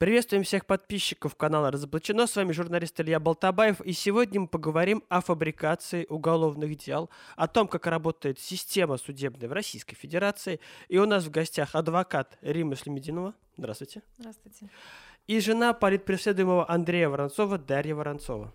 Приветствуем всех подписчиков канала «Разоблачено». С вами журналист Илья Болтабаев. И сегодня мы поговорим о фабрикации уголовных дел, о том, как работает система судебная в Российской Федерации. И у нас в гостях адвокат Рима Слемединова. Здравствуйте. Здравствуйте. И жена политпреследуемого Андрея Воронцова Дарья Воронцова.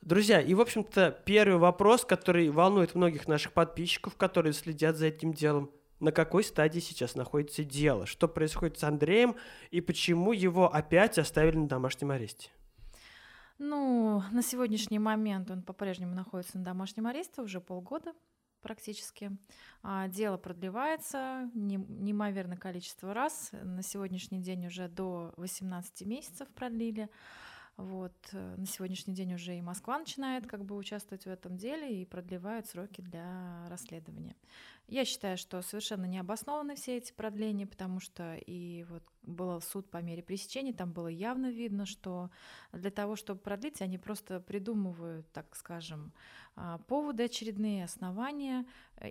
Друзья, и, в общем-то, первый вопрос, который волнует многих наших подписчиков, которые следят за этим делом – на какой стадии сейчас находится дело, что происходит с Андреем и почему его опять оставили на домашнем аресте. Ну, на сегодняшний момент он по-прежнему находится на домашнем аресте уже полгода практически. А, дело продлевается неимоверное количество раз. На сегодняшний день уже до 18 месяцев продлили. Вот. Э, на сегодняшний день уже и Москва начинает как бы участвовать в этом деле и продлевают сроки для расследования. Я считаю, что совершенно не обоснованы все эти продления, потому что и вот был суд по мере пресечения, там было явно видно, что для того, чтобы продлить, они просто придумывают, так скажем, а, поводы очередные, основания,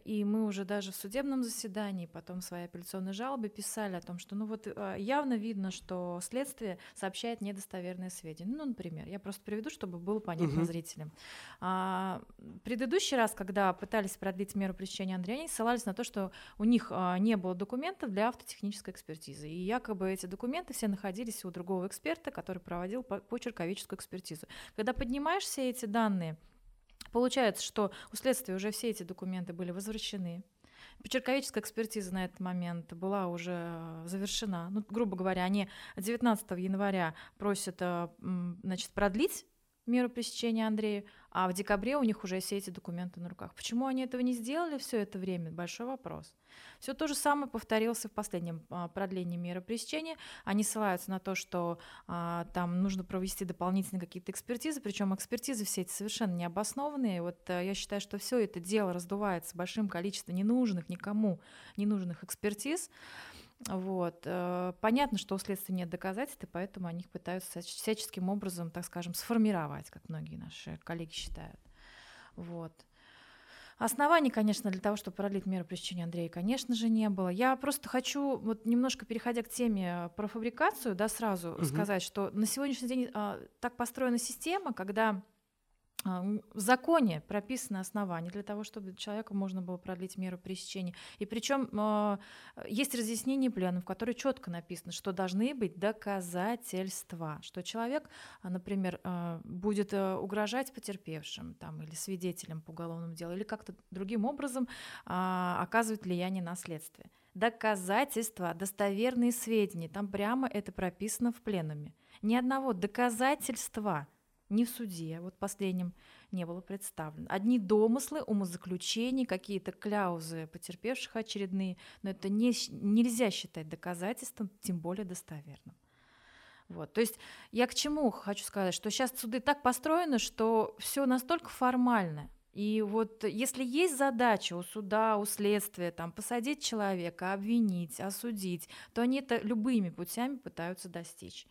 и мы уже даже в судебном заседании, потом в своей апелляционной жалобе писали о том, что ну вот а, явно видно, что следствие сообщает недостоверные сведения. Ну, например, я просто приведу, чтобы было понятно угу. зрителям. А, предыдущий раз, когда пытались продлить меру пресечения Андрея, они ссылались на то, что у них а, не было документов для автотехнической экспертизы. И якобы эти документы все находились у другого эксперта, который проводил почерковическую экспертизу. Когда поднимаешь все эти данные, Получается, что у следствия уже все эти документы были возвращены. Почерковическая экспертиза на этот момент была уже завершена. Ну, грубо говоря, они 19 января просят э, значит, продлить меру пресечения Андрея, а в декабре у них уже все эти документы на руках. Почему они этого не сделали все это время? Большой вопрос. Все то же самое повторилось в последнем а, продлении меры пресечения. Они ссылаются на то, что а, там нужно провести дополнительные какие-то экспертизы, причем экспертизы все эти совершенно необоснованные. Вот а, я считаю, что все это дело раздувается большим количеством ненужных никому ненужных экспертиз. Вот. Э, понятно, что у следствия нет доказательств, и поэтому они их пытаются всяческим образом, так скажем, сформировать, как многие наши коллеги считают. Вот. Оснований, конечно, для того, чтобы продлить меру пресечения Андрея, конечно же, не было. Я просто хочу, вот немножко переходя к теме про фабрикацию, да, сразу угу. сказать, что на сегодняшний день а, так построена система, когда в законе прописано основание для того, чтобы человеку можно было продлить меру пресечения. И причем э, есть разъяснение пленум, в которой четко написано, что должны быть доказательства, что человек, например, э, будет угрожать потерпевшим там, или свидетелям по уголовному делу, или как-то другим образом оказывать влияние на следствие. Доказательства, достоверные сведения, там прямо это прописано в пленуме. Ни одного доказательства – ни в суде, вот последнем, не было представлено. Одни домыслы, умозаключения, какие-то кляузы потерпевших очередные, но это не, нельзя считать доказательством, тем более достоверным. Вот. То есть я к чему хочу сказать, что сейчас суды так построены, что все настолько формально. И вот если есть задача у суда, у следствия там, посадить человека, обвинить, осудить, то они это любыми путями пытаются достичь.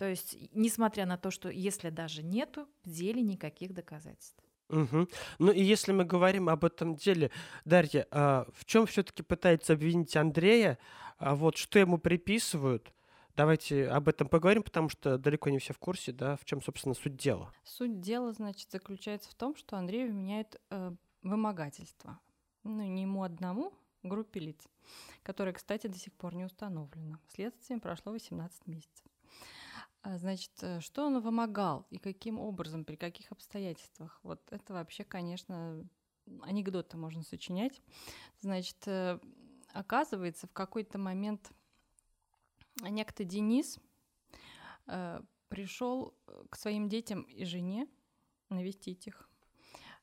То есть, несмотря на то, что если даже нету в деле никаких доказательств. Угу. Ну и если мы говорим об этом деле, Дарья, а в чем все-таки пытается обвинить Андрея? А вот что ему приписывают? Давайте об этом поговорим, потому что далеко не все в курсе, да, в чем, собственно, суть дела. Суть дела, значит, заключается в том, что Андрею меняют э, вымогательство. Ну, не ему одному, группе лиц, которая, кстати, до сих пор не установлена. Следствием прошло 18 месяцев. А, значит, э, что он вымогал и каким образом, при каких обстоятельствах? Вот это вообще, конечно, анекдоты можно сочинять. Значит, э, оказывается, в какой-то момент некто Денис э, пришел к своим детям и жене навестить их.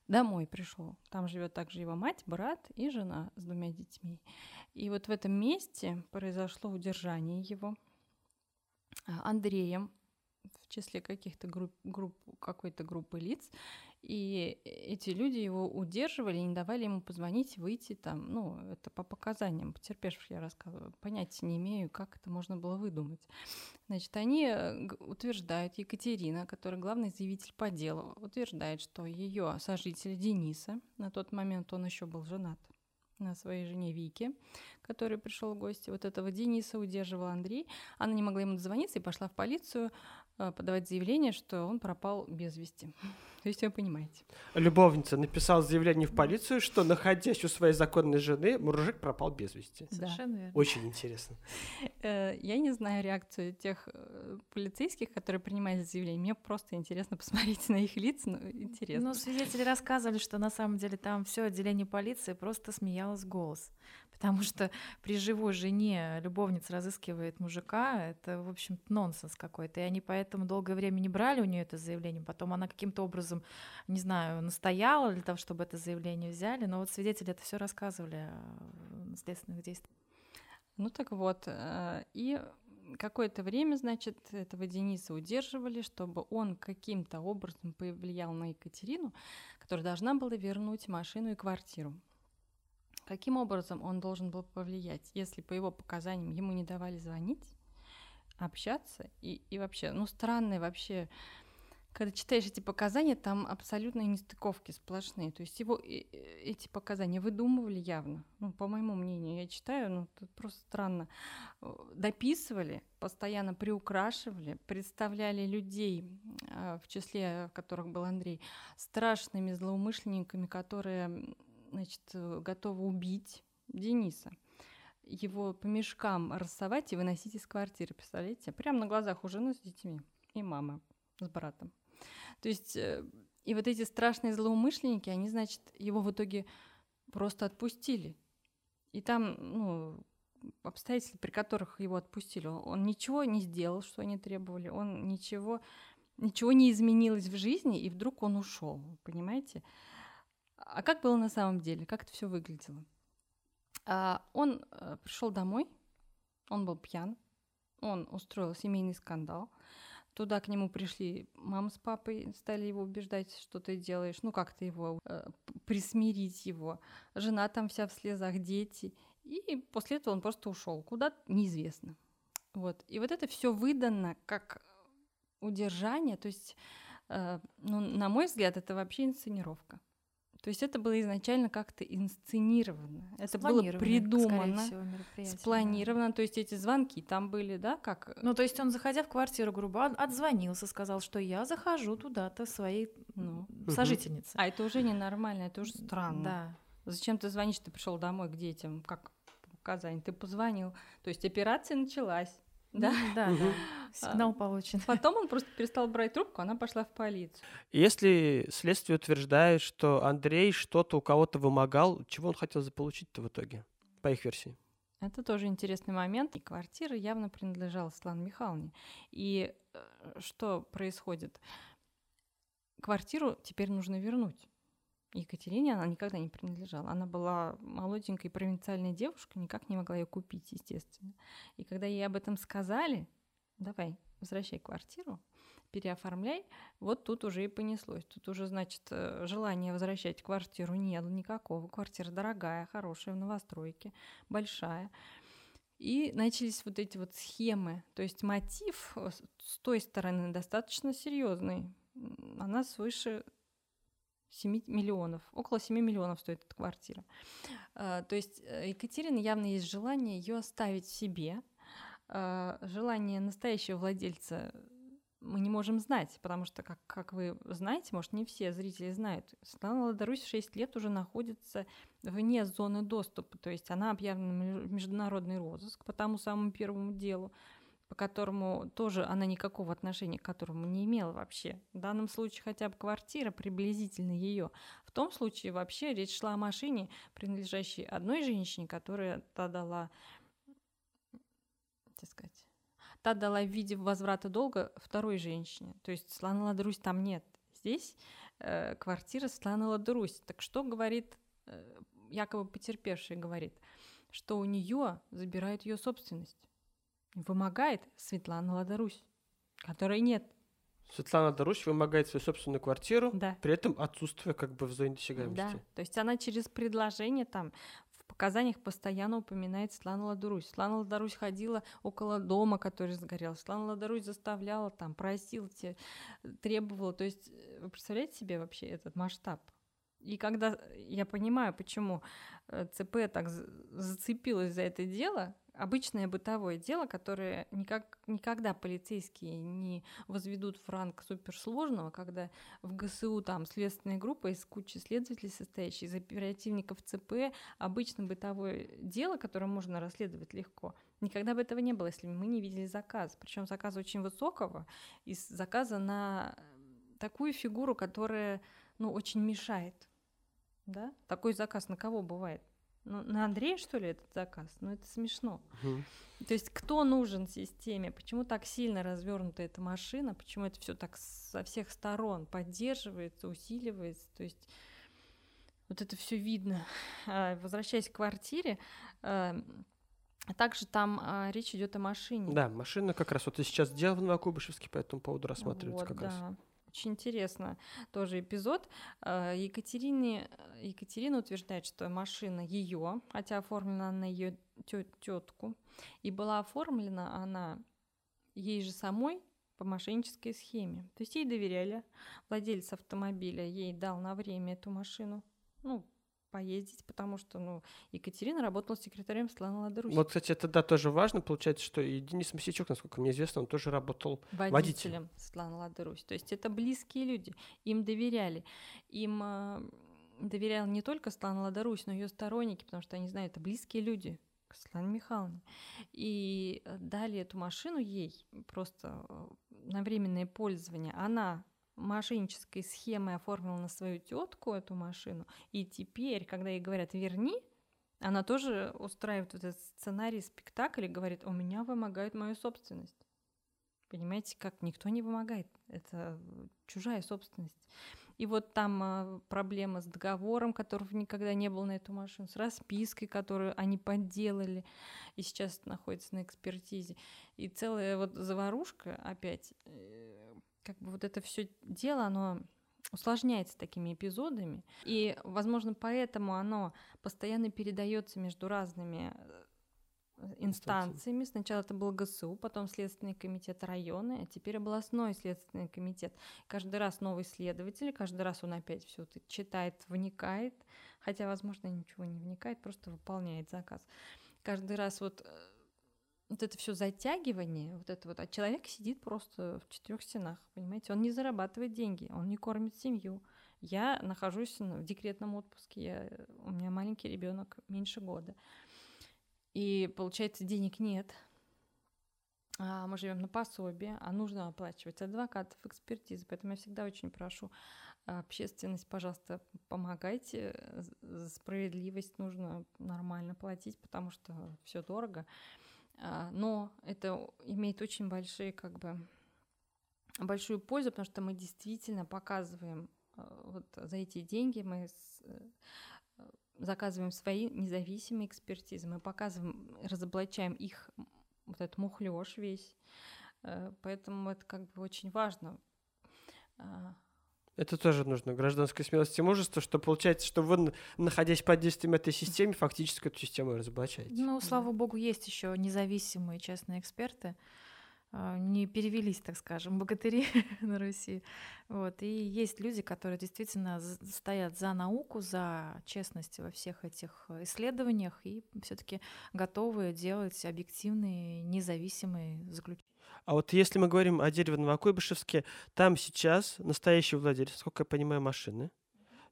Домой пришел. Там живет также его мать, брат и жена с двумя детьми. И вот в этом месте произошло удержание его – Андреем в числе каких-то групп, групп какой-то группы лиц, и эти люди его удерживали, не давали ему позвонить, выйти там, ну, это по показаниям потерпевших я рассказываю, понятия не имею, как это можно было выдумать. Значит, они э, утверждают, Екатерина, которая главный заявитель по делу, утверждает, что ее сожитель Дениса, на тот момент он еще был женат, на своей жене Вике, который пришел в гости. Вот этого Дениса удерживал Андрей. Она не могла ему дозвониться и пошла в полицию подавать заявление, что он пропал без вести. То есть вы понимаете. Любовница написала заявление в полицию, что, находясь у своей законной жены, мужик пропал без вести. Совершенно верно. Очень интересно. Э, Я не знаю реакцию тех э, полицейских, которые принимают заявление. Мне просто интересно посмотреть на их лица. Ну, интересно. Ну, свидетели рассказывали, что на самом деле там все отделение полиции просто смеялось голос. Потому что при живой жене любовница разыскивает мужика, это, в общем нонсенс какой-то. И они поэтому долгое время не брали у нее это заявление. Потом она каким-то образом, не знаю, настояла для того, чтобы это заявление взяли. Но вот свидетели это все рассказывали о следственных действиях. Ну так вот, э, и какое-то время, значит, этого Дениса удерживали, чтобы он каким-то образом повлиял на Екатерину, которая должна была вернуть машину и квартиру. Каким образом он должен был повлиять, если по его показаниям ему не давали звонить, общаться и, и вообще, ну странные вообще, когда читаешь эти показания, там абсолютно нестыковки сплошные. То есть его э, эти показания выдумывали явно. Ну, по моему мнению, я читаю, ну, это просто странно. Э, Дописывали, постоянно приукрашивали, представляли людей, э, в числе которых был Андрей, страшными злоумышленниками, которые, значит, э, готовы убить Дениса его по мешкам рассовать и выносить из квартиры, представляете? Прямо на глазах у жены с детьми и мама с братом. То есть, э, и вот эти страшные злоумышленники, они, значит, его в итоге просто отпустили. И там, ну, обстоятельства, при которых его отпустили, он ничего не сделал, что они требовали, он ничего, ничего не изменилось в жизни, и вдруг он ушел, понимаете? А как было на самом деле? Как это все выглядело? А, он пришел домой, он был пьян, он устроил семейный скандал. Туда к нему пришли мама с папой, стали его убеждать, что ты делаешь, ну как-то его э, присмирить его. Жена там вся в слезах, дети. И после этого он просто ушел. Куда неизвестно. Вот. И вот это все выдано как удержание. То есть, э, ну, на мой взгляд, это вообще инсценировка. То есть это было изначально как-то инсценировано. Это было придумано, всего, мероприятие, да. спланировано. То есть эти звонки там были, да, как... Ну, то есть он, заходя в квартиру, грубо он отзвонился, сказал, что я захожу туда-то своей Ну. сожительнице. А это уже ненормально, это уже странно. Да. Зачем ты звонишь, ты пришел домой к детям, как показание, ты позвонил. То есть операция началась, да? Да, да. Сигнал получен. Потом он просто перестал брать трубку, она пошла в полицию. Если следствие утверждает, что Андрей что-то у кого-то вымогал, чего он хотел заполучить-то в итоге, по их версии? Это тоже интересный момент. И квартира явно принадлежала Светлане Михайловне. И э, что происходит? Квартиру теперь нужно вернуть. Екатерине она никогда не принадлежала. Она была молоденькой провинциальной девушкой, никак не могла ее купить, естественно. И когда ей об этом сказали, давай, возвращай квартиру, переоформляй, вот тут уже и понеслось. Тут уже, значит, э, желания возвращать квартиру нет никакого. Квартира дорогая, хорошая, в новостройке, большая. И начались вот эти вот схемы. То есть мотив э, с- той стороны достаточно серьезный. Она свыше 7 миллионов, около 7 миллионов стоит эта квартира. А, То есть э, Екатерина явно есть желание ее оставить себе. А, Желание настоящего владельца мы не можем знать, потому что, как, как вы знаете, может, не все зрители знают, Светлана Ладарусь 6 лет уже находится вне зоны доступа, то есть она объявлена в международный розыск по тому самому первому делу, по которому тоже она никакого отношения к которому не имела вообще. В данном случае хотя бы квартира приблизительно ее. В том случае вообще речь шла о машине, принадлежащей одной женщине, которая та дала, так сказать, та дала в виде возврата долга второй женщине. То есть Светланы Ладрусь там нет. Здесь э, квартира Светланы Ладрусь. Так что говорит э, якобы потерпевший говорит, что у нее забирают ее собственность. Вымогает Светлана Ладарусь, которой нет. Светлана Дорусь вымогает свою собственную квартиру, Да. при этом отсутствуя как бы в зоне Да. досягаемости. То есть она через предложение там в показаниях постоянно упоминает Светлану Ладарусь. Светлана Ладарусь ходила около дома, который сгорел. Светлана Ладарусь заставляла там, просила, те, требовала. То есть э, вы представляете себе вообще этот масштаб? И когда я понимаю, почему э, ЦП так зацепилась за это дело, обычное бытовое дело, которое никак, никогда полицейские не возведут в ранг суперсложного, когда в ГСУ там следственная группа из кучи следователей, состоящей из оперативников ЦП, обычно бытовое дело, которое можно расследовать легко. Никогда бы этого не было, если бы мы не видели заказ. Причем заказ очень высокого, из заказа на такую фигуру, которая ну, очень мешает. Да? Такой заказ на кого бывает? Ну, на Андрея, что ли, этот заказ? Ну, это смешно. Угу. То есть, кто нужен системе? Почему так сильно развернута эта машина? Почему это все так со всех сторон поддерживается, усиливается? То есть, вот это все видно. А, возвращаясь к квартире, а, также там а, речь идет о машине. Да, машина как раз вот сейчас дело в Новокуйбышевске по этому поводу рассматривается вот, как да. раз. Очень интересно тоже эпизод. А, Екатерине, Екатерина утверждает, что машина ее, хотя оформлена на ее тетку, и была оформлена она ей же самой по мошеннической схеме. То есть ей доверяли, владелец автомобиля ей дал на время эту машину, ну, поездить, потому что, ну, Екатерина работала секретарем Светланы Ладоруси. Вот, кстати, это, да, тоже важно. Получается, что и Денис Масичук, насколько мне известно, он тоже работал водителем, водителем. Светланы Ладоруси. То есть это близкие люди, им доверяли. Им э, доверял не только Светлана Ладорусь, но и ее сторонники, потому что они знают, это близкие люди к Светлане Михайловне. И дали эту машину ей просто э, на временное пользование. Она мошеннической схемой оформила на свою тетку эту машину, и теперь, когда ей говорят «верни», она тоже устраивает этот сценарий, спектакль и говорит «у меня вымогают мою собственность». Понимаете, как никто не вымогает, это чужая собственность. И вот там а, проблема с договором, которого никогда не было на эту машину, с распиской, которую они подделали, и сейчас находится на экспертизе. И целая вот заварушка опять э, как бы вот это все дело, оно усложняется такими эпизодами. И, возможно, поэтому оно постоянно передается между разными э, инстанциями. Сначала это был ГСУ, потом Следственный комитет района, а теперь областной Следственный комитет. Каждый раз новый следователь, каждый раз он опять все это читает, вникает, хотя, возможно, ничего не вникает, просто выполняет заказ. Каждый раз вот э, вот это все затягивание, вот это вот, а человек сидит просто в четырех стенах, понимаете, он не зарабатывает деньги, он не кормит семью. Я нахожусь в декретном отпуске, я, у меня маленький ребенок меньше года, и получается денег нет. А мы живем на пособие, а нужно оплачивать адвокатов, экспертизы, поэтому я всегда очень прошу общественность, пожалуйста, помогайте, справедливость нужно нормально платить, потому что все дорого. А, но это имеет очень большие, как бы, большую пользу, потому что мы действительно показываем а, вот за эти деньги мы э, заказываем свои независимые экспертизы, мы показываем, разоблачаем их вот этот мухлёж весь, э, поэтому это как бы очень важно. Это тоже нужно, гражданская смелость и мужество, что получается, что вы, находясь под действием этой системы, фактически эту систему разоблачаете. Ну, слава богу, есть еще независимые частные эксперты, а, не перевелись, так скажем, богатыри на Руси. Вот. И есть люди, которые действительно стоят за науку, за честность во всех этих исследованиях и все-таки готовы делать объективные, независимые заключения. А вот если мы говорим о дереве Новокуйбышевске, там сейчас настоящий владелец, сколько я понимаю, машины,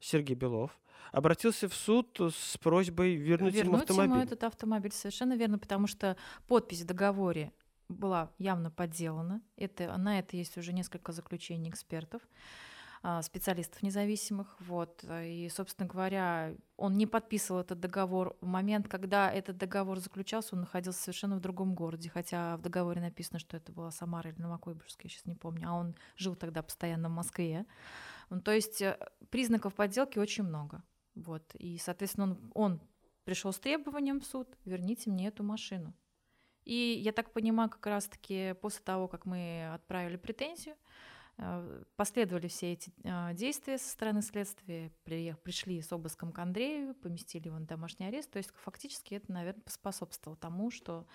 Сергей Белов, обратился в суд с просьбой вернуть, вернуть ему автомобиль. ему этот автомобиль, совершенно верно, потому что подпись в договоре была явно подделана. Это, на это есть уже несколько заключений экспертов. А, специалистов независимых. Вот. И, собственно говоря, он не подписывал этот договор. В момент, когда этот договор заключался, он находился совершенно в другом городе, хотя в договоре написано, что это была Самара или Новокуйбышевск, я сейчас не помню, а он жил тогда постоянно в Москве. Ну, то есть э, признаков подделки очень много. Вот. И, соответственно, он, он пришел с требованием в суд, верните мне эту машину. И я так понимаю, как раз-таки после того, как мы отправили претензию, последовали все эти э, действия со стороны следствия, пришли с обыском к Андрею, поместили его на домашний арест. То есть фактически это, наверное, поспособствовало тому, что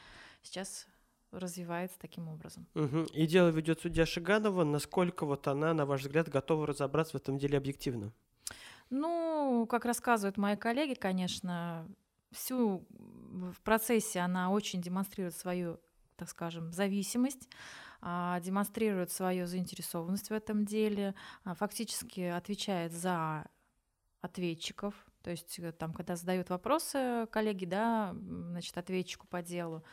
сейчас развивается таким образом. Угу. И дело ведет судья Шиганова. Насколько вот она, на ваш взгляд, готова разобраться в этом деле объективно? Ну, как рассказывают мои коллеги, конечно, всю в процессе она очень демонстрирует свою, так скажем, зависимость, демонстрирует свою заинтересованность в этом деле, а, фактически отвечает за ответчиков, то есть э, там, когда задают вопросы коллеги, да, значит, ответчику по делу,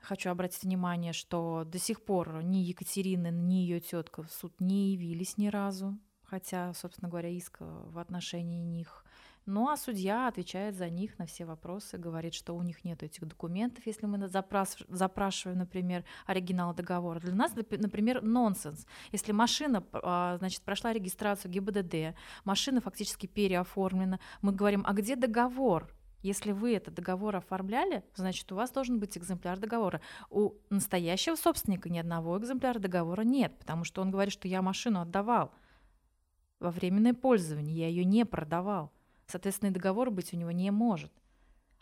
хочу обратить внимание, что до сих пор ни Екатерина, ни ее тетка в суд не явились ни разу, хотя, собственно говоря, иск в отношении них ну а судья отвечает за них на все вопросы, говорит, что у них нет этих документов, если мы запрашиваем, например, оригинал договора. Для нас, например, нонсенс. Если машина, а, значит, прошла регистрацию ГИБДД, машина фактически переоформлена, мы говорим, а где договор? Если вы этот договор оформляли, значит, у вас должен быть экземпляр договора. У настоящего собственника ни одного экземпляра договора нет, потому что он говорит, что я машину отдавал во временное пользование, я ее не продавал. Соответственно, и договор быть у него не может.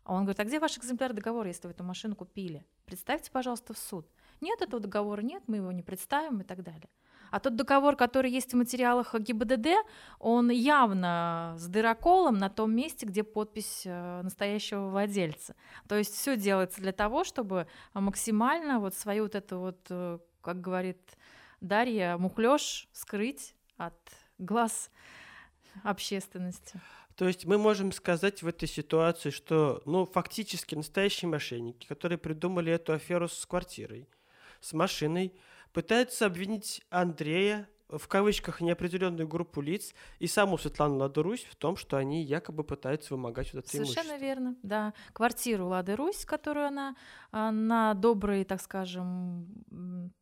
А он говорит, а где ваш экземпляр договора, если вы эту машину купили? Представьте, пожалуйста, в суд. Нет этого договора, нет, мы его не представим и так далее. А тот договор, который есть в материалах ГИБДД, он явно с дыроколом на том месте, где подпись э, настоящего владельца. То есть все делается для того, чтобы максимально вот свою вот эту вот, э, как говорит Дарья, мухлёж скрыть от глаз общественности. То есть мы можем сказать в этой ситуации, что, ну, фактически настоящие мошенники, которые придумали эту аферу с квартирой, с машиной, пытаются обвинить Андрея, в кавычках, неопределенную группу лиц и саму Светлану Ладу Русь в том, что они якобы пытаются вымогать вот это Совершенно имущество. верно, да. Квартиру Лады Русь, которую она а, на добрые, так скажем,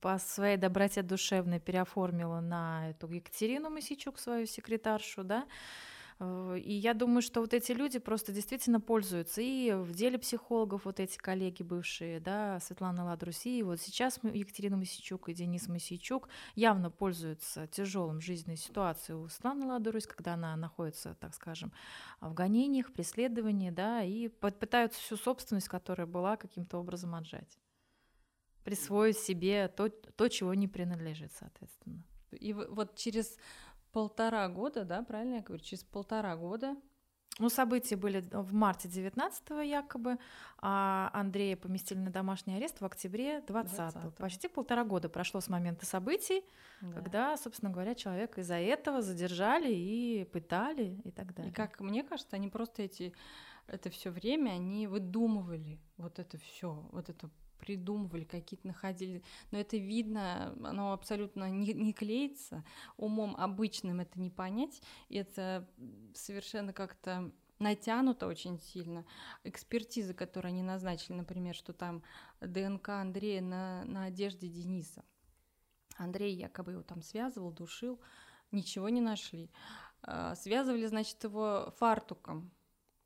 по своей доброте душевной переоформила на эту Екатерину Масичук, свою секретаршу, да, и я думаю, что вот эти люди просто действительно пользуются. И в деле психологов вот эти коллеги бывшие, да, Светлана Ладруси, и вот сейчас Екатерина Масичук и Денис Масичук явно пользуются тяжелым жизненной ситуацией у Светланы Ладрусь, когда она находится, так скажем, в гонениях, преследовании, да, и пытаются всю собственность, которая была, каким-то образом отжать присвоить себе то, то, чего не принадлежит, соответственно. И вот через полтора года, да, правильно я говорю, через полтора года. Ну, события были в марте 19-го якобы, а Андрея поместили на домашний арест в октябре 20-го. 20 Почти полтора года прошло с момента событий, да. когда, собственно говоря, человека из-за этого задержали и пытали и так далее. И как мне кажется, они просто эти это все время они выдумывали вот это все, вот это придумывали, какие-то находили. Но это видно, оно абсолютно не, не клеится. Умом обычным это не понять. И это совершенно как-то натянуто очень сильно. Экспертиза, которую они назначили, например, что там ДНК Андрея на, на одежде Дениса. Андрей якобы его там связывал, душил, ничего не нашли. А, связывали, значит, его фартуком.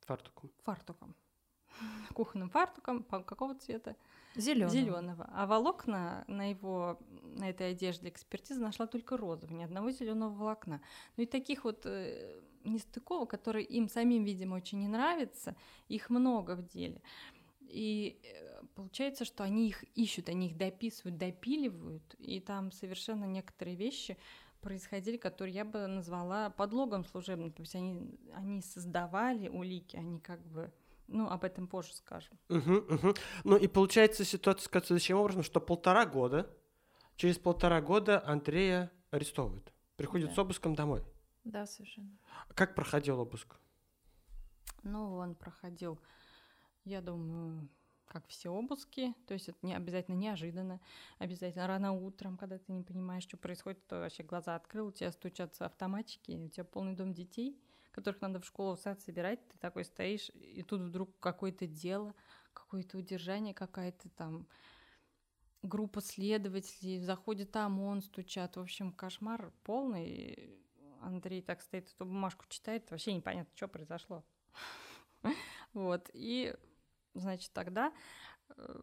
Фартуком. Фартуком. Кухонным фартуком. Какого цвета? Зеленого. Зеленого. А волокна на его на этой одежде экспертиза нашла только розовый, ни одного зеленого волокна. Ну и таких вот э, нестыковок, которые им самим, видимо, очень не нравятся, их много в деле. И э, получается, что они их ищут, они их дописывают, допиливают, и там совершенно некоторые вещи происходили, которые я бы назвала подлогом служебным. То есть они, они создавали улики, они как бы ну, об этом позже скажем. Угу, угу. Ну и получается ситуация скажется следующим образом, что полтора года, через полтора года Андрея арестовывают. Приходит да. с обыском домой. Да, совершенно. Как проходил обыск? Ну, он проходил, я думаю, как все обыски, то есть это не обязательно неожиданно, обязательно рано утром, когда ты не понимаешь, что происходит, то вообще глаза открыл, у тебя стучатся автоматчики, у тебя полный дом детей – которых надо в школу, в сад собирать, ты такой стоишь, и тут вдруг какое-то дело, какое-то удержание, какая-то там группа следователей, заходит ОМОН, стучат. В общем, кошмар полный. Андрей так стоит, эту бумажку читает, вообще непонятно, что произошло. Вот, и, значит, тогда э,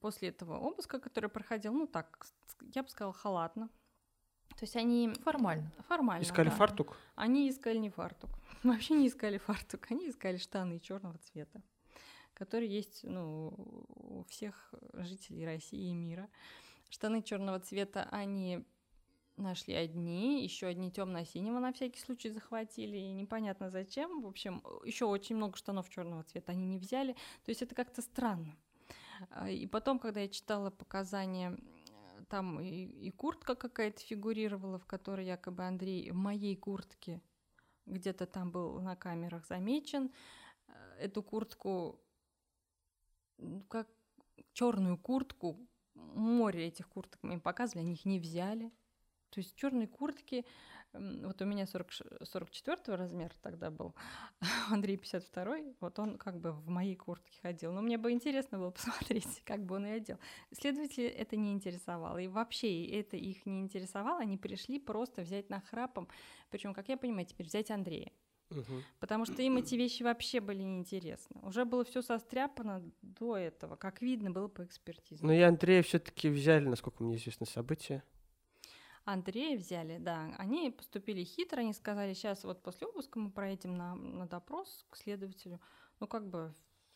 после этого обыска, который проходил, ну так, я бы сказала, халатно, то есть они... Формально. Формально, Искали да. фартук? Они искали не фартук. Вообще не искали фартук. Они искали штаны черного цвета, которые есть ну, у всех жителей России и мира. Штаны черного цвета они нашли одни, еще одни темно-синего на всякий случай захватили, и непонятно зачем. В общем, еще очень много штанов черного цвета они не взяли. То есть это как-то странно. А, и потом, когда я читала показания, там и, и куртка какая-то фигурировала, в которой якобы Андрей в моей куртке где-то там был на камерах замечен. Э, эту куртку, как черную куртку, море этих курток мы им показывали, они их не взяли. То есть черные куртки, вот у меня 40, 44 размер тогда был, Андрей 52 вот он как бы в моей куртке ходил. Но мне бы интересно было посмотреть, как бы он и одел. Следователи это не интересовало. И вообще это их не интересовало. Они пришли просто взять на храпом. Причем, как я понимаю, теперь взять Андрея. Угу. Потому что им эти вещи вообще были неинтересны. Уже было все состряпано до этого, как видно было по экспертизе. Но и Андрея все-таки взяли, насколько мне известно, события. Андрея взяли, да. Они поступили хитро, они сказали, сейчас вот после обыска мы проедем на, на допрос к следователю. Ну, как бы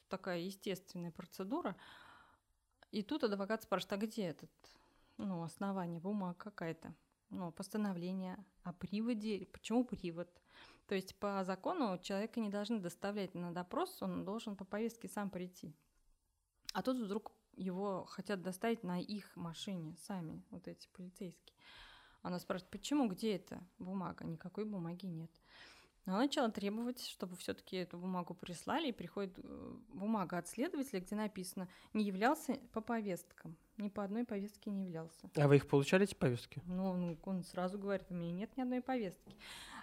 такая естественная процедура. И тут адвокат спрашивает, а где этот, ну, основание, бумага какая-то, ну, постановление о приводе, почему привод? То есть по закону человека не должны доставлять на допрос, он должен по повестке сам прийти. А тут вдруг его хотят доставить на их машине сами, вот эти полицейские. Она спрашивает, почему, где эта бумага? Никакой бумаги нет. Она начала требовать, чтобы все-таки эту бумагу прислали, и приходит э, бумага от следователя, где написано, не являлся по повесткам, ни по одной повестке не являлся. А вы их получали, эти повестки? Ну, ну он сразу говорит, у меня нет ни одной повестки.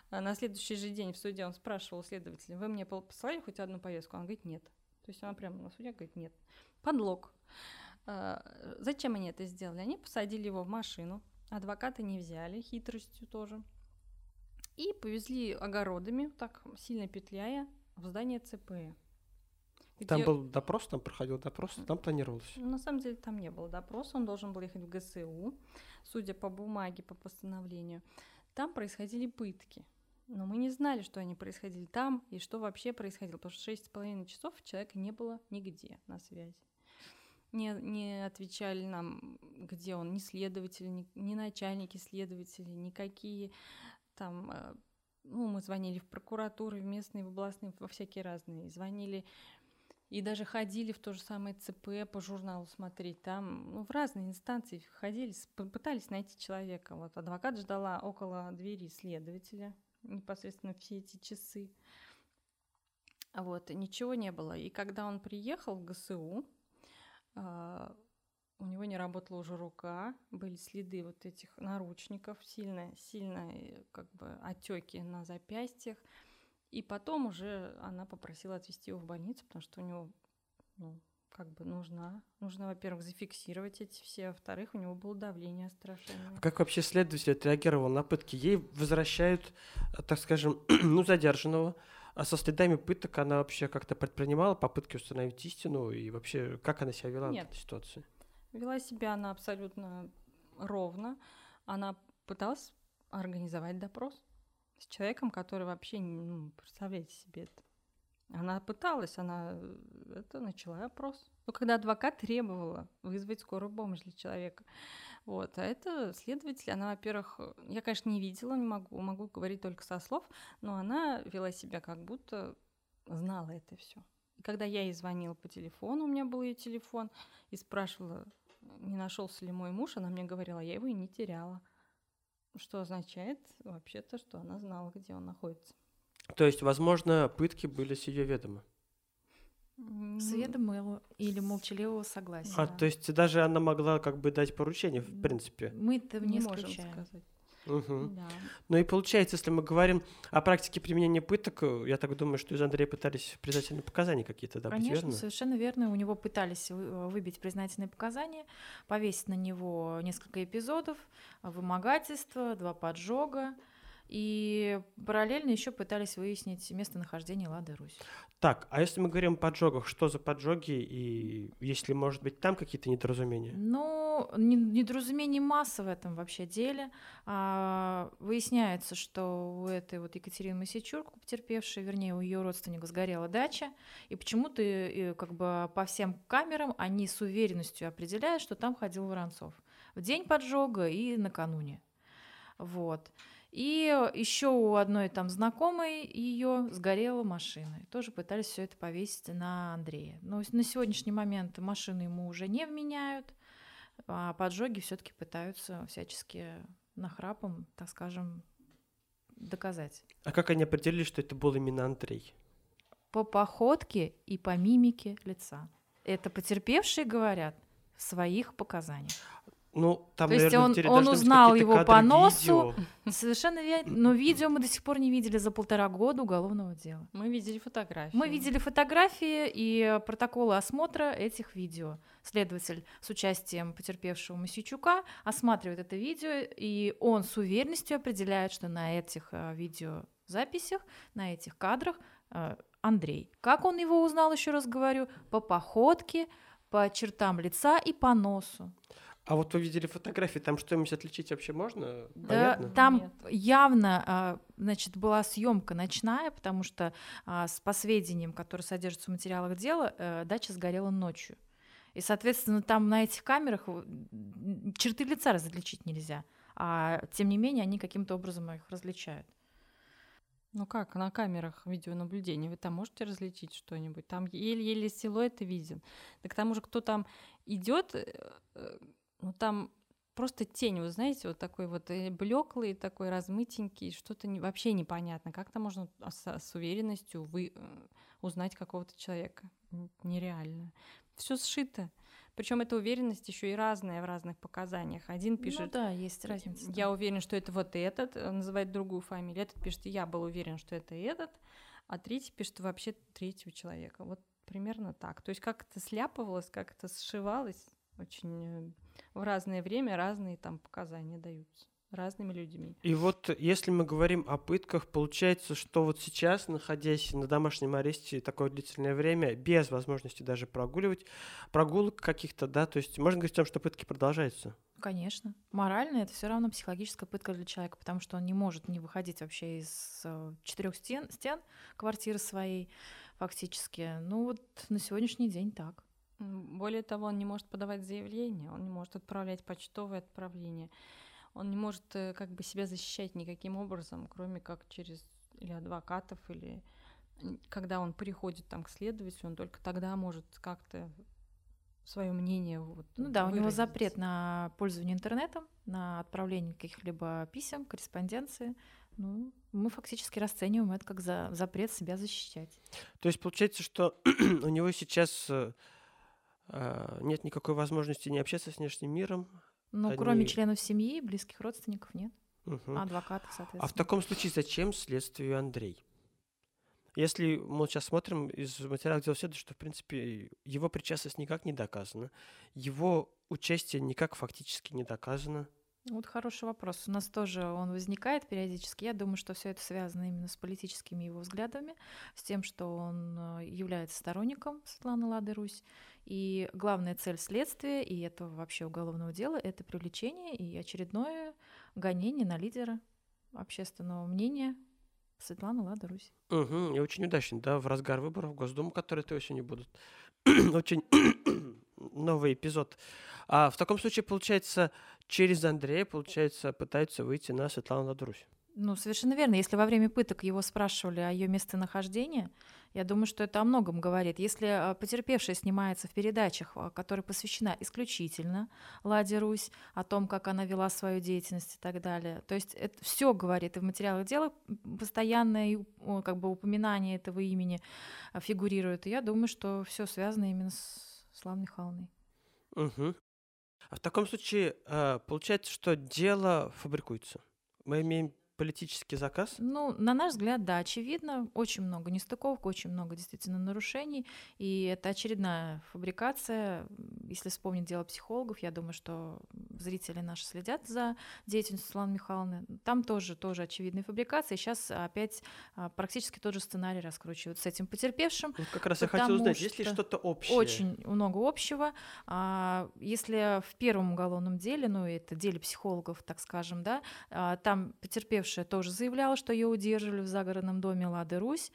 А на следующий же день в суде он спрашивал следователя, вы мне послали хоть одну повестку? Он говорит, нет. То есть она прямо на суде говорит, нет. Подлог. А, зачем они это сделали? Они посадили его в машину, Адвоката не взяли, хитростью тоже. И повезли огородами, так сильно петляя, в здание ЦП. Где... Там был допрос, там проходил допрос, там планировалось. На самом деле там не было допроса, он должен был ехать в ГСУ, судя по бумаге, по постановлению. Там происходили пытки. Но мы не знали, что они происходили там и что вообще происходило, потому что шесть с половиной часов человека не было нигде на связи не, не отвечали нам, где он, ни следователи, ни, ни начальники следователи, никакие там, э, ну, мы звонили в прокуратуры, в местные, в областные, во всякие разные, звонили и даже ходили в то же самое ЦП по журналу смотреть. Там ну, в разные инстанции ходили, пытались найти человека. Вот адвокат ждала около двери следователя непосредственно все эти часы. Вот, ничего не было. И когда он приехал в ГСУ, у него не работала уже рука, были следы вот этих наручников, сильные, сильные как бы отеки на запястьях. И потом уже она попросила отвезти его в больницу, потому что у него, ну, как бы нужна. Нужно, во-первых, зафиксировать эти все, а во-вторых, у него было давление страшное. А как вообще следователь отреагировал на пытки? Ей возвращают, так скажем, ну, задержанного, а со следами пыток она вообще как-то предпринимала попытки установить истину? И вообще, как она себя вела Нет. в этой ситуации? Вела себя она абсолютно ровно. Она пыталась организовать допрос с человеком, который вообще, ну, представляете себе это. Она пыталась, она это начала опрос. Но когда адвокат требовала вызвать скорую помощь для человека, вот. А это следователь, она, во-первых, я, конечно, не видела, не могу, могу говорить только со слов, но она вела себя как будто знала это все. Когда я ей звонила по телефону, у меня был ее телефон, и спрашивала, не нашелся ли мой муж, она мне говорила, я его и не теряла. Что означает вообще-то, что она знала, где он находится. То есть, возможно, пытки были с ее ведома? С ведомого или молчаливого согласия. А, то есть даже она могла как бы дать поручение, в принципе? Мы это не, не можем сказать. Угу. Да. Ну и получается, если мы говорим о практике применения пыток, я так думаю, что из Андрея пытались признательные показания какие-то добыть, Конечно, верно? совершенно верно. У него пытались выбить признательные показания, повесить на него несколько эпизодов, вымогательство, два поджога. И параллельно еще пытались выяснить местонахождение Лады Русь. Так, а если мы говорим о поджогах, что за поджоги и если, может быть, там какие-то недоразумения? Ну, недоразумений масса в этом вообще деле. А, выясняется, что у этой вот Екатерины Масичур, потерпевшей, вернее, у ее родственника сгорела дача, и почему-то как бы по всем камерам они с уверенностью определяют, что там ходил Воронцов в день поджога и накануне. Вот. И еще у одной там знакомой ее сгорела машина. И тоже пытались все это повесить на Андрея. Но на сегодняшний момент машины ему уже не вменяют, а поджоги все-таки пытаются всячески нахрапом, так скажем, доказать. А как они определили, что это был именно Андрей? По походке и по мимике лица. Это потерпевшие говорят в своих показаниях. Ну, там, То есть наверное, он, он узнал его по носу. Видео. Совершенно верно. Но видео мы до сих пор не видели за полтора года уголовного дела. Мы видели фотографии. Мы видели фотографии и протоколы осмотра этих видео. Следователь с участием потерпевшего Масичука осматривает это видео, и он с уверенностью определяет, что на этих э, видеозаписях, на этих кадрах э, Андрей. Как он его узнал, еще раз говорю, по походке, по чертам лица и по носу. А вот вы видели фотографии, там что-нибудь отличить вообще можно? Да, Понятно? там Нет. явно, а, значит, была съемка ночная, потому что а, по сведениям, которые содержатся в материалах дела, э, дача сгорела ночью. И, соответственно, там на этих камерах черты лица различить нельзя. А тем не менее, они каким-то образом их различают. Ну как, на камерах видеонаблюдения вы там можете различить что-нибудь? Там еле-еле силуэт виден. Да к тому же, кто там идет, э, э, ну там просто тень, вы знаете, вот такой вот э, блеклый, такой размытенький, что-то не, вообще непонятно. Как то можно с, с уверенностью вы, узнать какого-то человека? Нереально. Все сшито. Причем эта уверенность еще и разная в разных показаниях. Один ну пишет, ну, да, есть разница. Я уверен, что это вот этот, э, называет другую фамилию. Этот пишет, я был уверен, что это этот, а третий пишет вообще третьего человека. Вот примерно так. То есть как это сляпывалось, как это сшивалось, очень э, в разное время разные там показания даются разными людьми. И вот если мы говорим о пытках, получается, что вот сейчас, находясь на домашнем аресте такое длительное время, без возможности даже прогуливать, прогулок каких-то, да, то есть можно говорить о том, что пытки продолжаются? Конечно. Морально это все равно психологическая пытка для человека, потому что он не может не выходить вообще из э, четырех стен, стен квартиры своей фактически. Ну вот на сегодняшний день так. Более того, он не может подавать заявление, он не может отправлять почтовые отправления он не может э, как бы себя защищать никаким образом, кроме как через или адвокатов, или когда он приходит там к следователю, он только тогда может как-то свое мнение вот ну да выразить. у него запрет на пользование интернетом на отправление каких-либо писем корреспонденции ну мы фактически расцениваем это как за запрет себя защищать то есть получается что у него сейчас э, нет никакой возможности не общаться с внешним миром ну, Они... кроме членов семьи, близких родственников нет. Угу. Адвокатов, соответственно. А в таком случае зачем следствию Андрей? Если мы сейчас смотрим из материалов дела следует, что, в принципе, его причастность никак не доказана, его участие никак фактически не доказано. Вот хороший вопрос. У нас тоже он возникает периодически. Я думаю, что все это связано именно с политическими его взглядами, с тем, что он э, является сторонником Светланы Лады Русь. И главная цель следствия и этого вообще уголовного дела — это привлечение и очередное гонение на лидера общественного мнения Светланы Лада Русь. Угу, и очень удачно, да, в разгар выборов в Госдуму, которые этой осенью будут. очень новый эпизод. А в таком случае, получается, через Андрея, получается, пытаются выйти на Светлану Ладу Русь. Ну, совершенно верно. Если во время пыток его спрашивали о ее местонахождении, я думаю, что это о многом говорит. Если а, потерпевшая снимается в передачах, а, которые посвящена исключительно Ладе Русь, о том, как она вела свою деятельность и так далее, то есть это все говорит и в материалах дела постоянное как бы упоминание этого имени а, фигурирует. И я думаю, что все связано именно с Славой Михайловной. Угу. А в таком случае получается, что дело фабрикуется. Мы имеем политический заказ? Ну, на наш взгляд, да, очевидно. Очень много нестыковок, очень много действительно нарушений. И это очередная фабрикация. Если вспомнить дело психологов, я думаю, что зрители наши следят за деятельностью Светланы Михайловны. Там тоже, тоже очевидные фабрикации. Сейчас опять а, практически тот же сценарий раскручивают с этим потерпевшим. Вот как раз я хотел узнать, есть ли что-то общее? Очень много общего. А, если в первом уголовном деле, ну, это деле психологов, так скажем, да, а, там потерпевший потерпевшая тоже заявляла, что ее удерживали в загородном доме Лады Русь.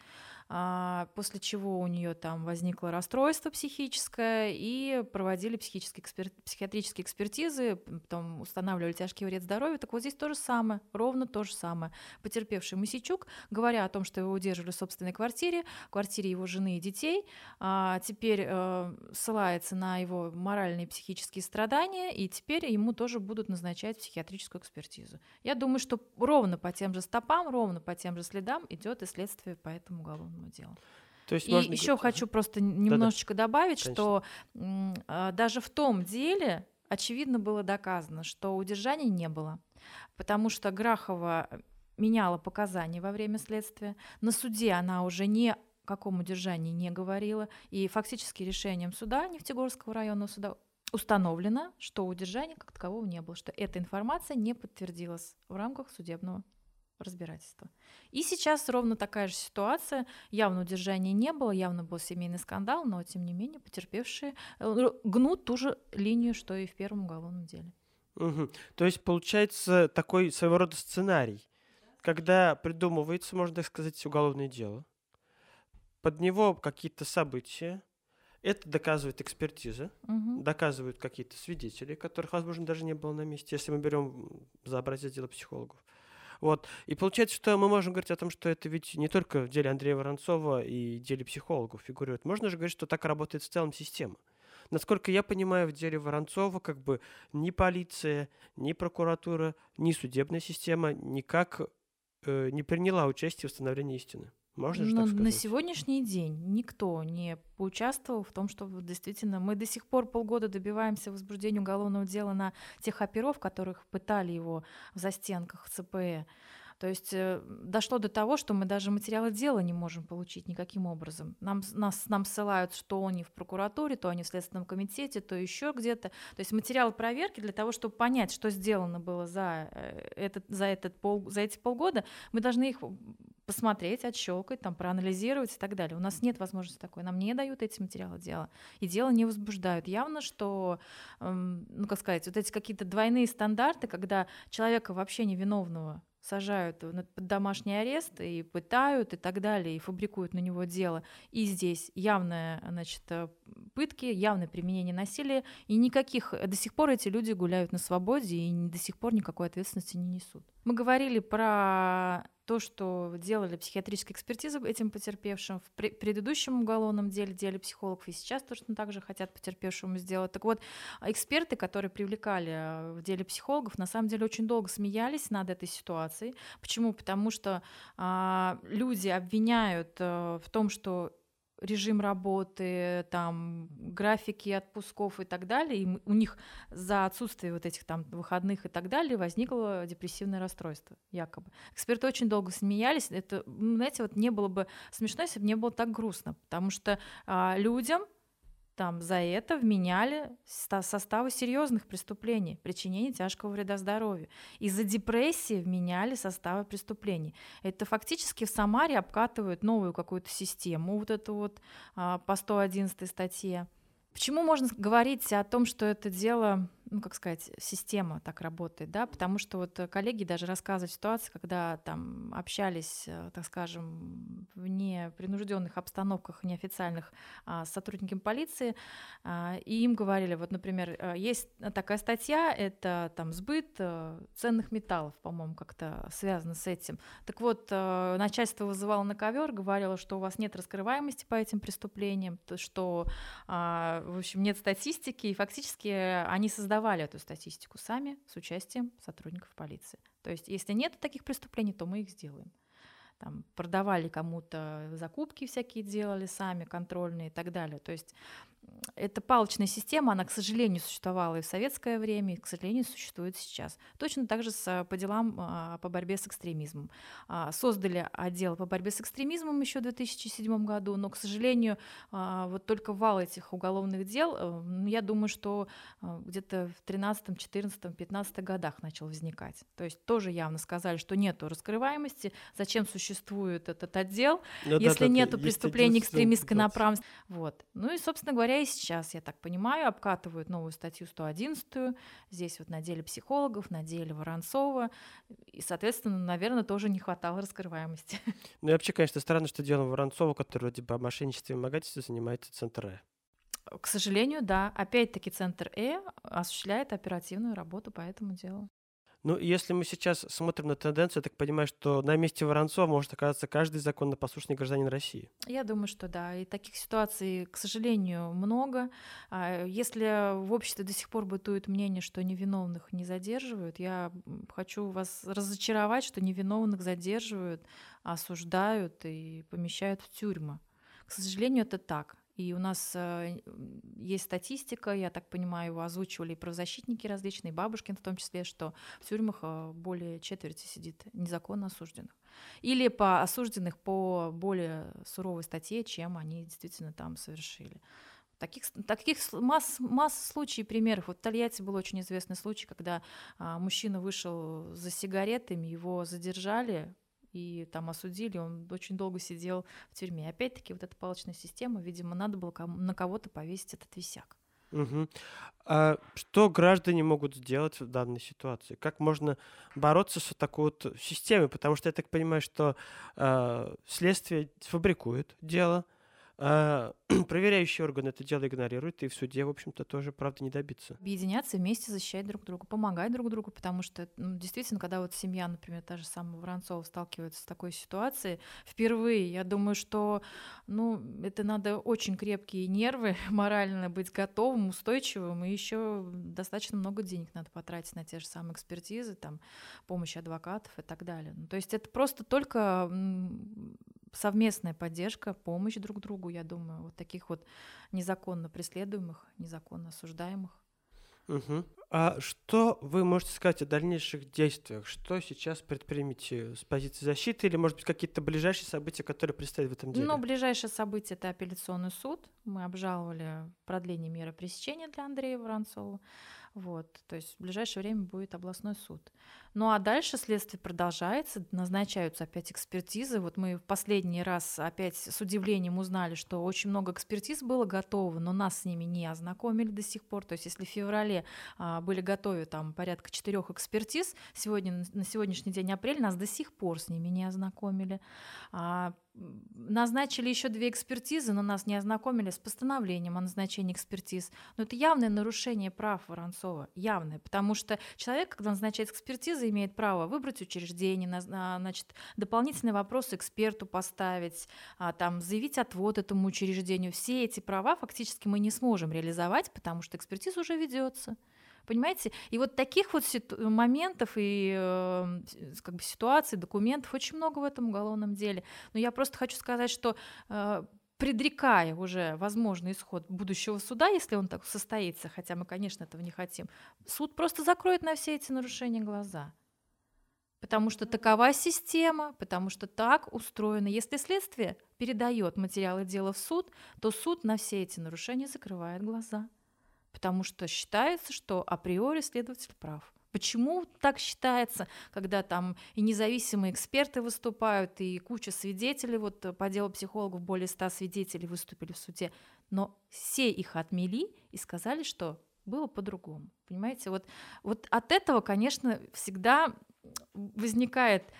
А, после чего у нее там возникло расстройство психическое, и проводили психические экспер... психиатрические экспертизы, потом устанавливали тяжкий вред здоровью. Так вот здесь то же самое, ровно то же самое. Потерпевший Масичук, говоря о том, что его удерживали в собственной квартире, в квартире его жены и детей, а, теперь э, ссылается на его моральные и психические страдания, и теперь ему тоже будут назначать психиатрическую экспертизу. Я думаю, что ровно по тем же стопам, ровно по тем же следам идет и следствие по этому уголовному делу. То есть и можно еще хочу просто немножечко добавить, Конечно. что а, даже в том деле очевидно было доказано, что удержания не было, потому что Грахова меняла показания во время следствия. На суде она уже ни о каком удержании не говорила, и фактически решением суда Нефтегорского районного суда установлено, что удержания как такового не было, что эта информация не подтвердилась в рамках судебного разбирательства. И сейчас ровно такая же ситуация. Явно удержания не было, явно был семейный скандал, но тем не менее потерпевшие э, гнут ту же линию, что и в первом уголовном деле. Мгм. То есть получается такой своего рода сценарий, когда придумывается, можно так сказать, уголовное дело, под него какие-то события, это доказывает экспертиза, Мгм. доказывают какие-то свидетели, которых, возможно, даже не было на месте, если мы берем за образец дела психологов. Вот. И получается, что мы можем говорить о том, что это ведь не только в деле Андрея Воронцова и деле психологов фигурирует. Можно же говорить, что так работает в целом система. Насколько я понимаю, в деле Воронцова как бы ни полиция, ни прокуратура, ни судебная система никак э, не приняла участие в установлении истины. Можно же Но так на сказать? сегодняшний день никто не поучаствовал в том, что действительно мы до сих пор полгода добиваемся возбуждения уголовного дела на тех оперов, которых пытали его в застенках ЦПЭ. То есть э, дошло до того, что мы даже материалы дела не можем получить никаким образом. Нам, нас, нам ссылают, что они в прокуратуре, то они в Следственном комитете, то еще где-то. То есть материал проверки для того, чтобы понять, что сделано было за, э, этот, за, этот пол, за эти полгода, мы должны их посмотреть, отщелкать, там, проанализировать и так далее. У нас нет возможности такой. Нам не дают эти материалы дела. И дело не возбуждают. Явно, что, эм, ну, как сказать, вот эти какие-то двойные стандарты, когда человека вообще невиновного сажают под домашний арест и пытают и так далее, и фабрикуют на него дело. И здесь явное, значит, э, пытки, явное применение насилия, и никаких, до сих пор эти люди гуляют на свободе и до сих пор никакой ответственности не несут. Мы говорили про то, что делали психиатрические экспертизы этим потерпевшим в пре- предыдущем уголовном деле, деле психологов, и сейчас точно так же хотят потерпевшему сделать. Так вот, а эксперты, которые привлекали э, в деле психологов, на самом деле очень долго смеялись над этой ситуацией. Почему? Потому что а, люди обвиняют э, в том, что режим работы, там, графики отпусков и так далее, и у них за отсутствие вот этих там выходных и так далее возникло депрессивное расстройство, якобы. Эксперты очень долго смеялись, это, знаете, вот не было бы смешно, если бы не было так грустно, потому что а, людям там за это вменяли ста- составы серьезных преступлений, причинение тяжкого вреда здоровью. Из-за депрессии вменяли составы преступлений. Это фактически в Самаре обкатывают новую какую-то систему, вот эту вот а, по 111 статье. Почему можно говорить о том, что это дело, ну, как сказать, система так работает, да? Потому что вот коллеги даже рассказывают ситуации, когда там общались, э, так скажем, в непринужденных обстановках, неофициальных а, с сотрудниками полиции, а, и им говорили, вот, например, э, есть такая статья, это там сбыт э, ценных металлов, по-моему, как-то связано с этим. Так вот, начальство вызывало на ковер, говорило, что у вас нет раскрываемости по этим преступлениям, то, что, а, в общем, нет статистики, и фактически они создавали эту статистику сами с участием сотрудников полиции. То есть, если нет таких преступлений, то мы их сделаем. Там продавали кому-то закупки всякие делали сами, контрольные и так далее. То есть эта палочная система, она, к сожалению, существовала и в советское время, и, к сожалению, существует сейчас. Точно так же с, а, по делам а, по борьбе с экстремизмом. А, Создали отдел по борьбе с экстремизмом еще в 2007 году, но, к сожалению, а, вот только вал этих уголовных дел, э, ну, я думаю, что а, где-то в 13, 14, 15 годах начал возникать. То есть тоже явно сказали, что нету раскрываемости, зачем существует этот отдел, Ну если да, да, нету преступлений экстремистской направленности. Вот. Ну и, собственно говоря, сейчас, я так понимаю, обкатывают новую статью 111, здесь вот на деле психологов, на деле Воронцова, и, соответственно, наверное, тоже не хватало раскрываемости. Ну и вообще, конечно, странно, что делом Воронцова, который вроде бы о мошенничестве и вымогательстве занимается Центр Э. К сожалению, да. Опять-таки Центр Э осуществляет оперативную работу по этому делу. Ну, если мы сейчас смотрим на тенденцию, я так понимаю, что на месте Воронцова может оказаться каждый законопослушный гражданин России. Я думаю, что да. И таких ситуаций, к сожалению, много. А, если в обществе до сих пор бытует мнение, что невиновных не задерживают, я хочу вас разочаровать, что невиновных задерживают, осуждают и помещают в тюрьмы. К сожалению, это так. И у нас э, есть статистика, я так понимаю, его озвучивали и правозащитники различные, Бабушкин в том числе, что в тюрьмах э, более четверти сидит незаконно осужденных. Или по осужденных по более суровой статье, чем они действительно там совершили. Таких, таких масс, масс случаев, примеров. Вот в Тольятти был очень известный случай, когда а, мужчина вышел за сигаретами, его задержали, и там осудили, он очень долго сидел в тюрьме. Опять-таки вот эта палочная система, видимо, надо было на кого-то повесить этот висяк. Угу. А что граждане могут сделать в данной ситуации? Как можно бороться с такой вот системой? Потому что я так понимаю, что э, следствие фабрикует дело, а, проверяющий орган это дело игнорирует, и в суде, в общем-то, тоже, правда, не добиться. Объединяться вместе, защищать друг друга, помогать друг другу, потому что, ну, действительно, когда вот семья, например, та же самая Воронцова сталкивается с такой ситуацией, впервые, я думаю, что, ну, это надо очень крепкие нервы, морально быть готовым, устойчивым, и еще достаточно много денег надо потратить на те же самые экспертизы, там, помощь адвокатов и так далее. Ну, то есть это просто только совместная поддержка, помощь друг другу, я думаю, вот таких вот незаконно преследуемых, незаконно осуждаемых. Угу. А что вы можете сказать о дальнейших действиях? Что сейчас предпримете с позиции защиты или, может быть, какие-то ближайшие события, которые предстоят в этом деле? Ну, ближайшее событие – это апелляционный суд. Мы обжаловали продление меры пресечения для Андрея Воронцова. Вот, то есть в ближайшее время будет областной суд. Ну а дальше следствие продолжается, назначаются опять экспертизы. Вот мы в последний раз опять с удивлением узнали, что очень много экспертиз было готово, но нас с ними не ознакомили до сих пор. То есть если в феврале а, были готовы там порядка четырех экспертиз, сегодня на сегодняшний день апрель нас до сих пор с ними не ознакомили. А, назначили еще две экспертизы, но нас не ознакомили с постановлением о назначении экспертиз. Но это явное нарушение прав Воронцова, явное, потому что человек, когда назначает экспертизы, имеет право выбрать учреждение, а, значит, дополнительные вопросы эксперту поставить, а, там, заявить отвод этому учреждению. Все эти права фактически мы не сможем реализовать, потому что экспертиза уже ведется. Понимаете? И вот таких вот моментов и э, как бы ситуаций, документов очень много в этом уголовном деле. Но я просто хочу сказать, что э, предрекая уже возможный исход будущего суда, если он так состоится, хотя мы, конечно, этого не хотим, суд просто закроет на все эти нарушения глаза. Потому что такова система, потому что так устроено. Если следствие передает материалы дела в суд, то суд на все эти нарушения закрывает глаза потому что считается, что априори следователь прав. Почему так считается, когда там и независимые эксперты выступают, и куча свидетелей, вот по делу психологов более ста свидетелей выступили в суде, но все их отмели и сказали, что было по-другому. Понимаете, вот, вот от этого, конечно, всегда возникает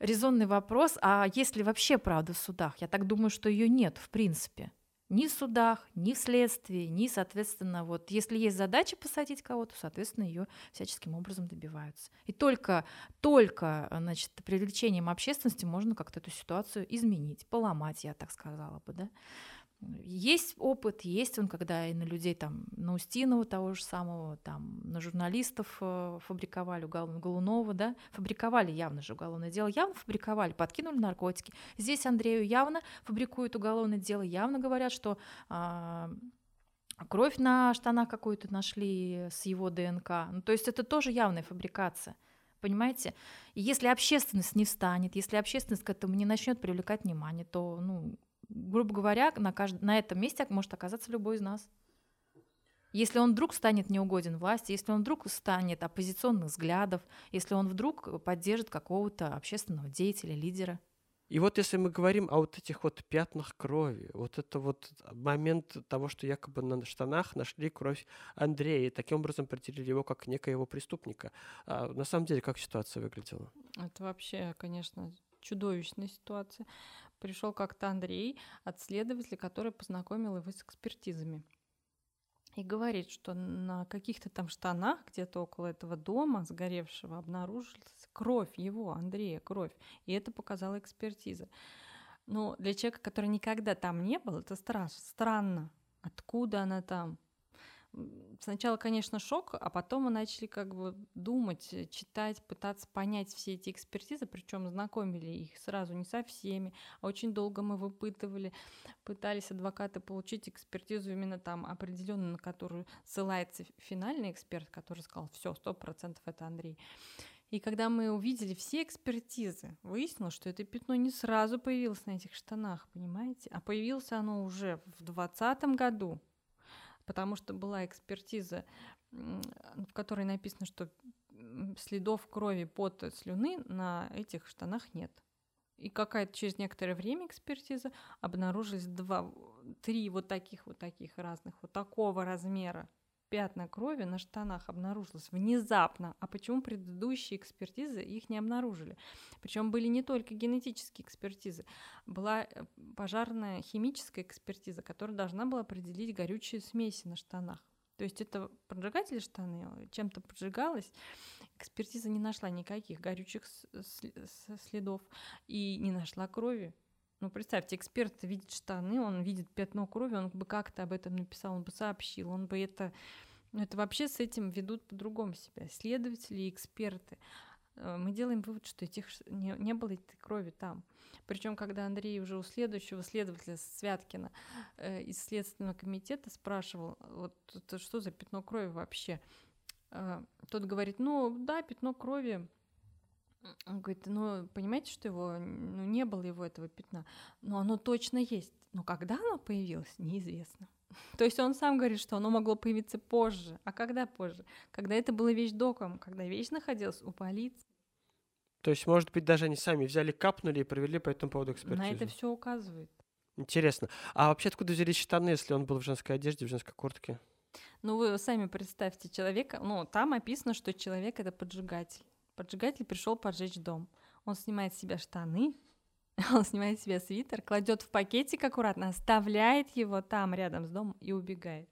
резонный вопрос, а есть ли вообще правда в судах? Я так думаю, что ее нет в принципе ни в судах, ни в следствии, ни, соответственно, вот если есть задача посадить кого-то, соответственно, ее всяческим образом добиваются. И только, только значит, привлечением общественности можно как-то эту ситуацию изменить, поломать, я так сказала бы, да. Есть опыт, есть он, когда и на людей там, на Устинова того же самого, там, на журналистов э, фабриковали, уголовного Голунова, да, фабриковали явно же уголовное дело, явно фабриковали, подкинули наркотики. Здесь Андрею явно фабрикуют уголовное дело, явно говорят, что а, кровь на штанах какую-то нашли с его ДНК. Ну, то есть это тоже явная фабрикация. Понимаете? И если общественность не встанет, если общественность к этому не начнет привлекать внимание, то ну, грубо говоря, на, кажд... на этом месте может оказаться любой из нас. Если он вдруг станет неугоден власти, если он вдруг станет оппозиционных взглядов, если он вдруг поддержит какого-то общественного деятеля, лидера. И вот если мы говорим о вот этих вот пятнах крови, вот это вот момент того, что якобы на штанах нашли кровь Андрея, и таким образом определили его как некоего преступника. А на самом деле, как ситуация выглядела? Это вообще, конечно, чудовищная ситуация. Пришел как-то Андрей от следователя, который познакомил его с экспертизами и говорит, что на каких-то там штанах где-то около этого дома сгоревшего обнаружилась кровь его, Андрея, кровь. И это показала экспертиза. Но для человека, который никогда там не был, это страшно, странно. Откуда она там? Сначала, конечно, шок, а потом мы начали как бы думать, э, читать, пытаться понять все эти экспертизы, причем знакомили их сразу не со всеми, а очень долго мы выпытывали, пытались адвокаты получить экспертизу именно там определенную, на которую ссылается финальный эксперт, который сказал, все, сто процентов это Андрей. И когда мы увидели все экспертизы, выяснилось, что это пятно не сразу появилось на этих штанах, понимаете? А появилось оно уже в 2020 году, потому что была экспертиза, в которой написано, что следов крови, пота, слюны на этих штанах нет. И какая-то через некоторое время экспертиза обнаружились два, три вот таких вот таких разных, вот такого размера пятна крови на штанах обнаружилось внезапно. А почему предыдущие экспертизы их не обнаружили? Причем были не только генетические экспертизы, была э, пожарная химическая экспертиза, которая должна была определить горючие смеси на штанах. То есть это поджигатели штаны, э, чем-то поджигалось. Экспертиза не нашла никаких горючих следов и не нашла крови. Ну, представьте, эксперт видит штаны, он видит пятно крови, он бы как-то об этом написал, он бы сообщил, он бы это... Ну, это вообще с этим ведут по-другому себя. Следователи и эксперты. Э, мы делаем вывод, что этих не, не было этой крови там. Причем, когда Андрей уже у следующего следователя Святкина э, из Следственного комитета спрашивал, вот это что за пятно крови вообще, э, тот говорит, ну да, пятно крови, он говорит, ну, понимаете, что его, ну, не было его этого пятна, но оно точно есть. Но когда оно появилось, неизвестно. То есть он сам говорит, что оно могло появиться позже. А когда позже? Когда это было вещдоком, когда вещь находилась у полиции. То есть, может быть, даже они сами взяли, капнули и провели по этому поводу экспертизу. На это все указывает. Интересно. А вообще откуда взялись штаны, если он был в женской одежде, в женской куртке? Ну, вы сами представьте человека, ну, там описано, что человек — это поджигатель. Поджигатель пришел поджечь дом. Он снимает с себя штаны, он снимает себе свитер, кладет в пакетик аккуратно, оставляет его там рядом с домом и убегает.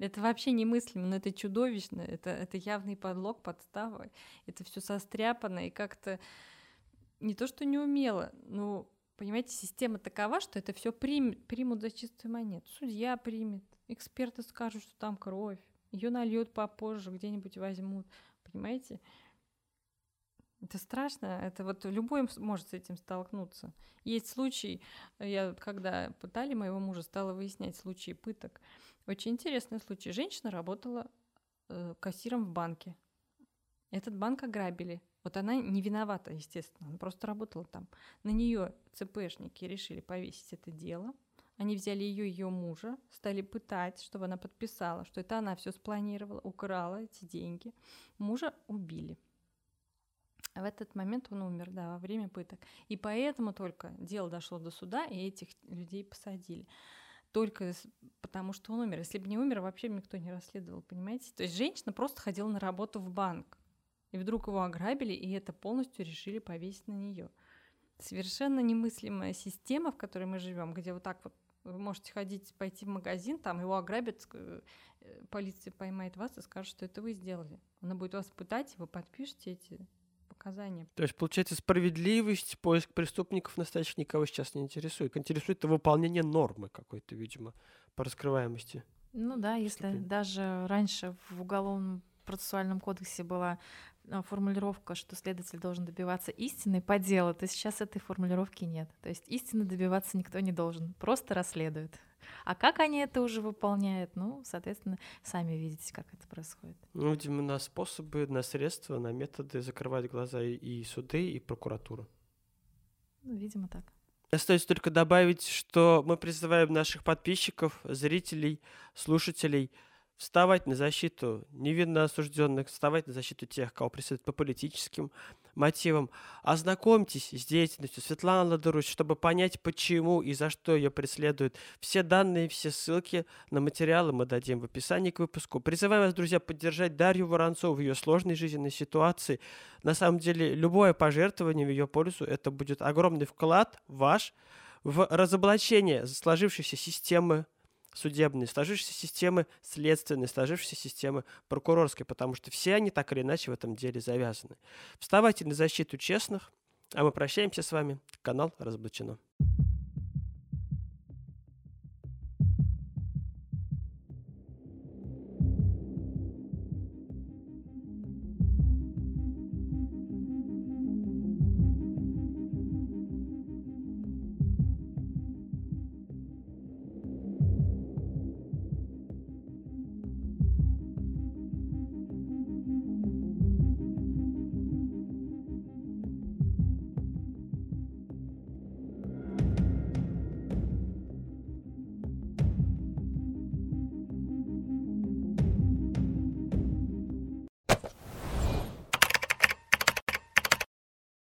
Это вообще немыслимо, но это чудовищно, это, это явный подлог, подстава, это все состряпано и как-то не то, что не умело, но, понимаете, система такова, что это все примет, примут за чистую монету. Судья примет, эксперты скажут, что там кровь, ее нальют попозже, где-нибудь возьмут, понимаете? Это страшно, это вот любой может с этим столкнуться. Есть случай, я когда пытали моего мужа, стала выяснять случаи пыток. Очень интересный случай. Женщина работала э, кассиром в банке. Этот банк ограбили. Вот она не виновата, естественно, она просто работала там. На нее ЦПшники решили повесить это дело. Они взяли ее и ее мужа, стали пытать, чтобы она подписала, что это она все спланировала, украла эти деньги. Мужа убили. В этот момент он умер, да, во время пыток. И поэтому только дело дошло до суда, и этих людей посадили. Только потому, что он умер. Если бы не умер, вообще никто не расследовал, понимаете? То есть женщина просто ходила на работу в банк. И вдруг его ограбили, и это полностью решили повесить на нее. Совершенно немыслимая система, в которой мы живем, где вот так вот вы можете ходить, пойти в магазин, там его ограбят, э, полиция поймает вас и скажет, что это вы сделали. Она будет вас пытать, вы подпишете эти показания. То есть, получается, справедливость, поиск преступников настоящих никого сейчас не интересует. Интересует это выполнение нормы какой-то, видимо, по раскрываемости. Ну да, если даже раньше в уголовном процессуальном кодексе была а, формулировка, что следователь должен добиваться истины по делу, то сейчас этой формулировки нет. То есть истины добиваться никто не должен, просто расследует. А как они это уже выполняют? Ну, соответственно, сами видите, как это происходит. Ну, видимо, на способы, на средства, на методы закрывать глаза и суды, и прокуратура. Ну, видимо, так. Остается только добавить, что мы призываем наших подписчиков, зрителей, слушателей вставать на защиту невинно осужденных, вставать на защиту тех, кого преследуют по политическим мотивам. Ознакомьтесь с деятельностью Светланы Ладорусь, чтобы понять, почему и за что ее преследуют. Все данные, все ссылки на материалы мы дадим в описании к выпуску. Призываем вас, друзья, поддержать Дарью Воронцову в ее сложной жизненной ситуации. На самом деле, любое пожертвование в ее пользу – это будет огромный вклад ваш в разоблачение сложившейся системы судебной, сложившейся системы следственной, сложившейся системы прокурорской, потому что все они так или иначе в этом деле завязаны. Вставайте на защиту честных, а мы прощаемся с вами. Канал разоблачено.